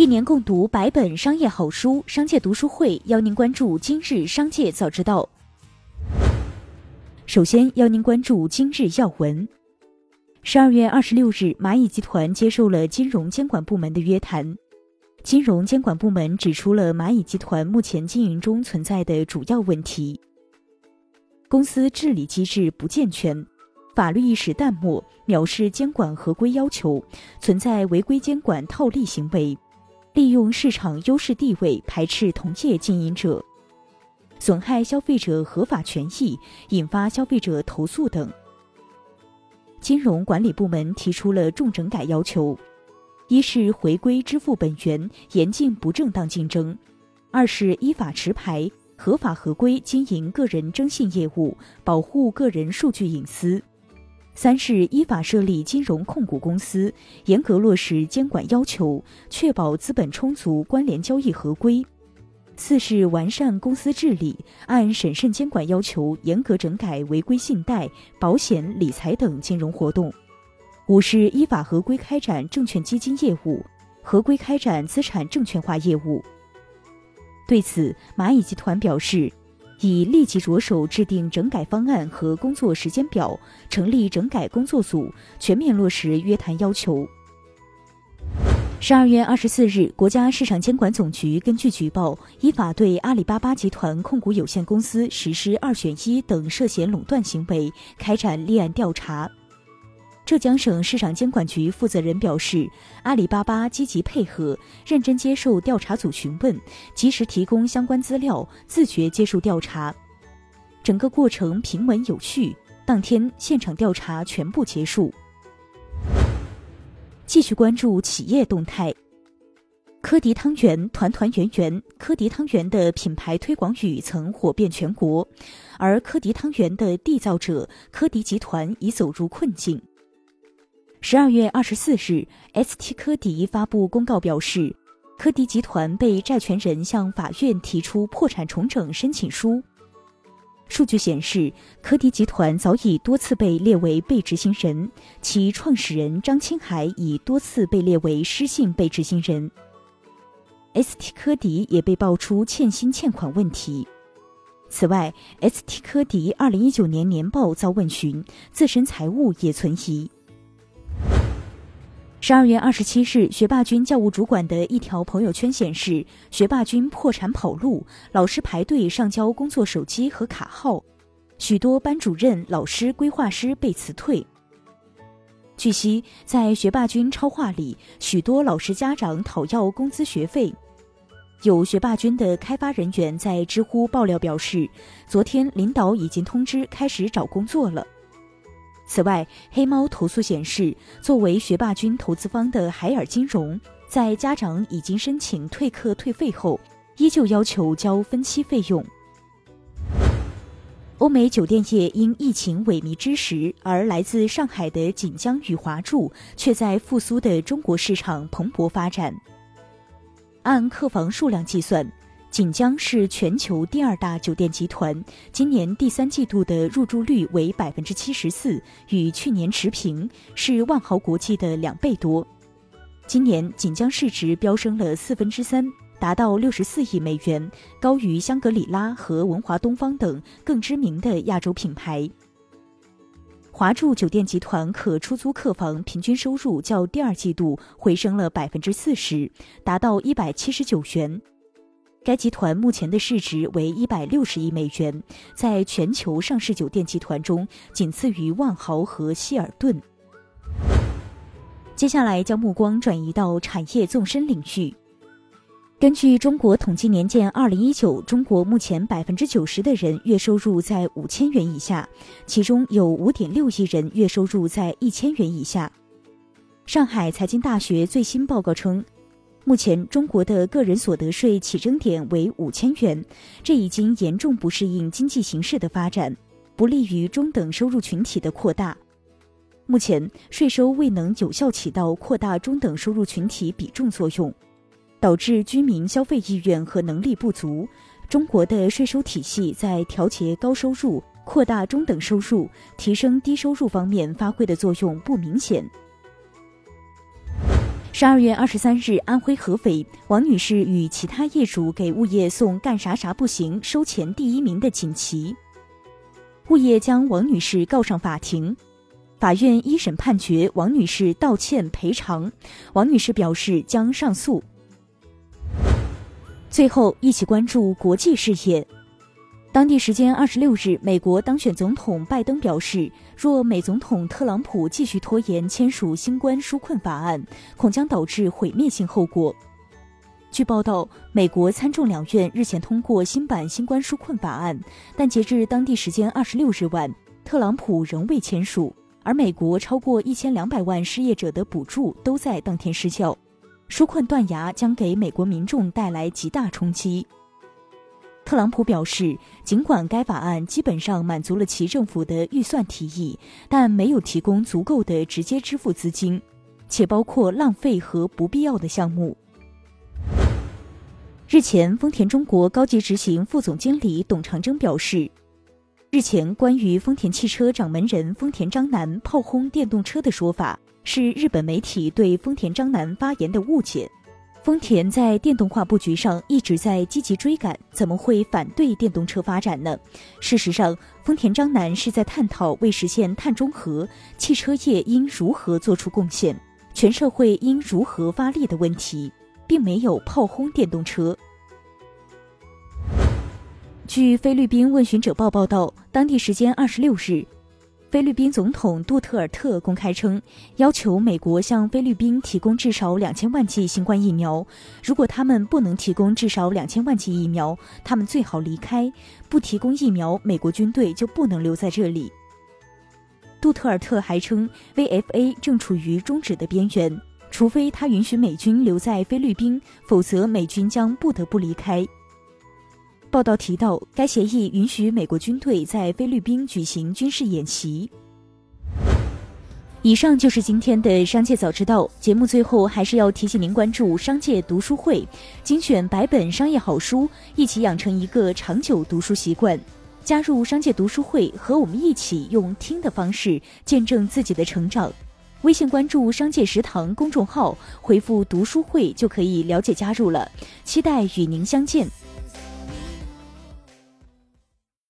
一年共读百本商业好书，商界读书会邀您关注今日商界早知道。首先邀您关注今日要闻。十二月二十六日，蚂蚁集团接受了金融监管部门的约谈。金融监管部门指出了蚂蚁集团目前经营中存在的主要问题：公司治理机制不健全，法律意识淡漠，藐视监管合规要求，存在违规监管套利行为，利用市场优势地位排斥同业经营者，损害消费者合法权益，引发消费者投诉等。金融管理部门提出了重整改要求：一是回归支付本源，严禁不正当竞争；二是依法持牌，合法合规经营个人征信业务，保护个人数据隐私；三是依法设立金融控股公司，严格落实监管要求，确保资本充足，关联交易合规。四是完善公司治理，按审慎监管要求，严格整改违规信贷、保险、理财等金融活动。五是依法合规开展证券基金业务，合规开展资产证券化业务。对此，蚂蚁集团表示，已立即着手制定整改方案和工作时间表，成立整改工作组，全面落实约谈要求。十二月二十四日，国家市场监管总局根据举报，依法对阿里巴巴集团控股有限公司实施二选一等涉嫌垄断行为，开展立案调查。浙江省市场监管局负责人表示，阿里巴巴积极配合，认真接受调查组询问，及时提供相关资料，自觉接受调查，整个过程平稳有序。当天现场调查全部结束。继续关注企业动态。科迪汤圆团团圆圆，科迪汤圆的品牌推广语曾火遍全国，而科迪汤圆的缔造者科迪集团已走入困境。十二月二十四日，ST 科迪发布公告表示，科迪集团被债权人向法院提出破产重整申请书。数据显示，科迪集团早已多次被列为被执行人，其创始人张青海已多次被列为失信被执行人。ST 科迪也被爆出欠薪欠款问题。此外，ST 科迪二零一九年年报遭问询，自身财务也存疑。十二月二十七日，学霸君教务主管的一条朋友圈显示，学霸君破产跑路，老师排队上交工作手机和卡号，许多班主任、老师、规划师被辞退。据悉，在学霸君超话里，许多老师家长讨要工资学费。有学霸君的开发人员在知乎爆料表示，昨天领导已经通知开始找工作了。此外，黑猫投诉显示，作为学霸君投资方的海尔金融，在家长已经申请退课退费后，依旧要求交分期费用。欧美酒店业因疫情萎靡之时，而来自上海的锦江与华住却在复苏的中国市场蓬勃发展。按客房数量计算。锦江是全球第二大酒店集团，今年第三季度的入住率为百分之七十四，与去年持平，是万豪国际的两倍多。今年锦江市值飙升了四分之三，达到六十四亿美元，高于香格里拉和文华东方等更知名的亚洲品牌。华住酒店集团可出租客房平均收入较第二季度回升了百分之四十，达到一百七十九元。该集团目前的市值为一百六十亿美元，在全球上市酒店集团中仅次于万豪和希尔顿。接下来将目光转移到产业纵深领域。根据中国统计年鉴二零一九，中国目前百分之九十的人月收入在五千元以下，其中有五点六亿人月收入在一千元以下。上海财经大学最新报告称。目前，中国的个人所得税起征点为五千元，这已经严重不适应经济形势的发展，不利于中等收入群体的扩大。目前，税收未能有效起到扩大中等收入群体比重作用，导致居民消费意愿和能力不足。中国的税收体系在调节高收入、扩大中等收入、提升低收入方面发挥的作用不明显。十二月二十三日，安徽合肥王女士与其他业主给物业送“干啥啥不行，收钱第一名”的锦旗，物业将王女士告上法庭。法院一审判决王女士道歉赔偿，王女士表示将上诉。最后，一起关注国际事业。当地时间二十六日，美国当选总统拜登表示，若美总统特朗普继续拖延签署新冠纾困法案，恐将导致毁灭性后果。据报道，美国参众两院日前通过新版新冠纾困法案，但截至当地时间二十六日晚，特朗普仍未签署。而美国超过一千两百万失业者的补助都在当天失效，纾困断崖将给美国民众带来极大冲击。特朗普表示，尽管该法案基本上满足了其政府的预算提议，但没有提供足够的直接支付资金，且包括浪费和不必要的项目。日前，丰田中国高级执行副总经理董长征表示。日前，关于丰田汽车掌门人丰田章男炮轰电动车的说法，是日本媒体对丰田章男发言的误解。丰田在电动化布局上一直在积极追赶，怎么会反对电动车发展呢？事实上，丰田章男是在探讨为实现碳中和，汽车业应如何做出贡献，全社会应如何发力的问题，并没有炮轰电动车。据菲律宾问询者报报道，当地时间二十六日，菲律宾总统杜特尔特公开称，要求美国向菲律宾提供至少两千万剂新冠疫苗。如果他们不能提供至少两千万剂疫苗，他们最好离开。不提供疫苗，美国军队就不能留在这里。杜特尔特还称，VFA 正处于终止的边缘，除非他允许美军留在菲律宾，否则美军将不得不离开。报道提到，该协议允许美国军队在菲律宾举行军事演习。以上就是今天的商界早知道节目。最后，还是要提醒您关注商界读书会，精选百本商业好书，一起养成一个长久读书习惯。加入商界读书会，和我们一起用听的方式见证自己的成长。微信关注“商界食堂”公众号，回复“读书会”就可以了解加入了。期待与您相见。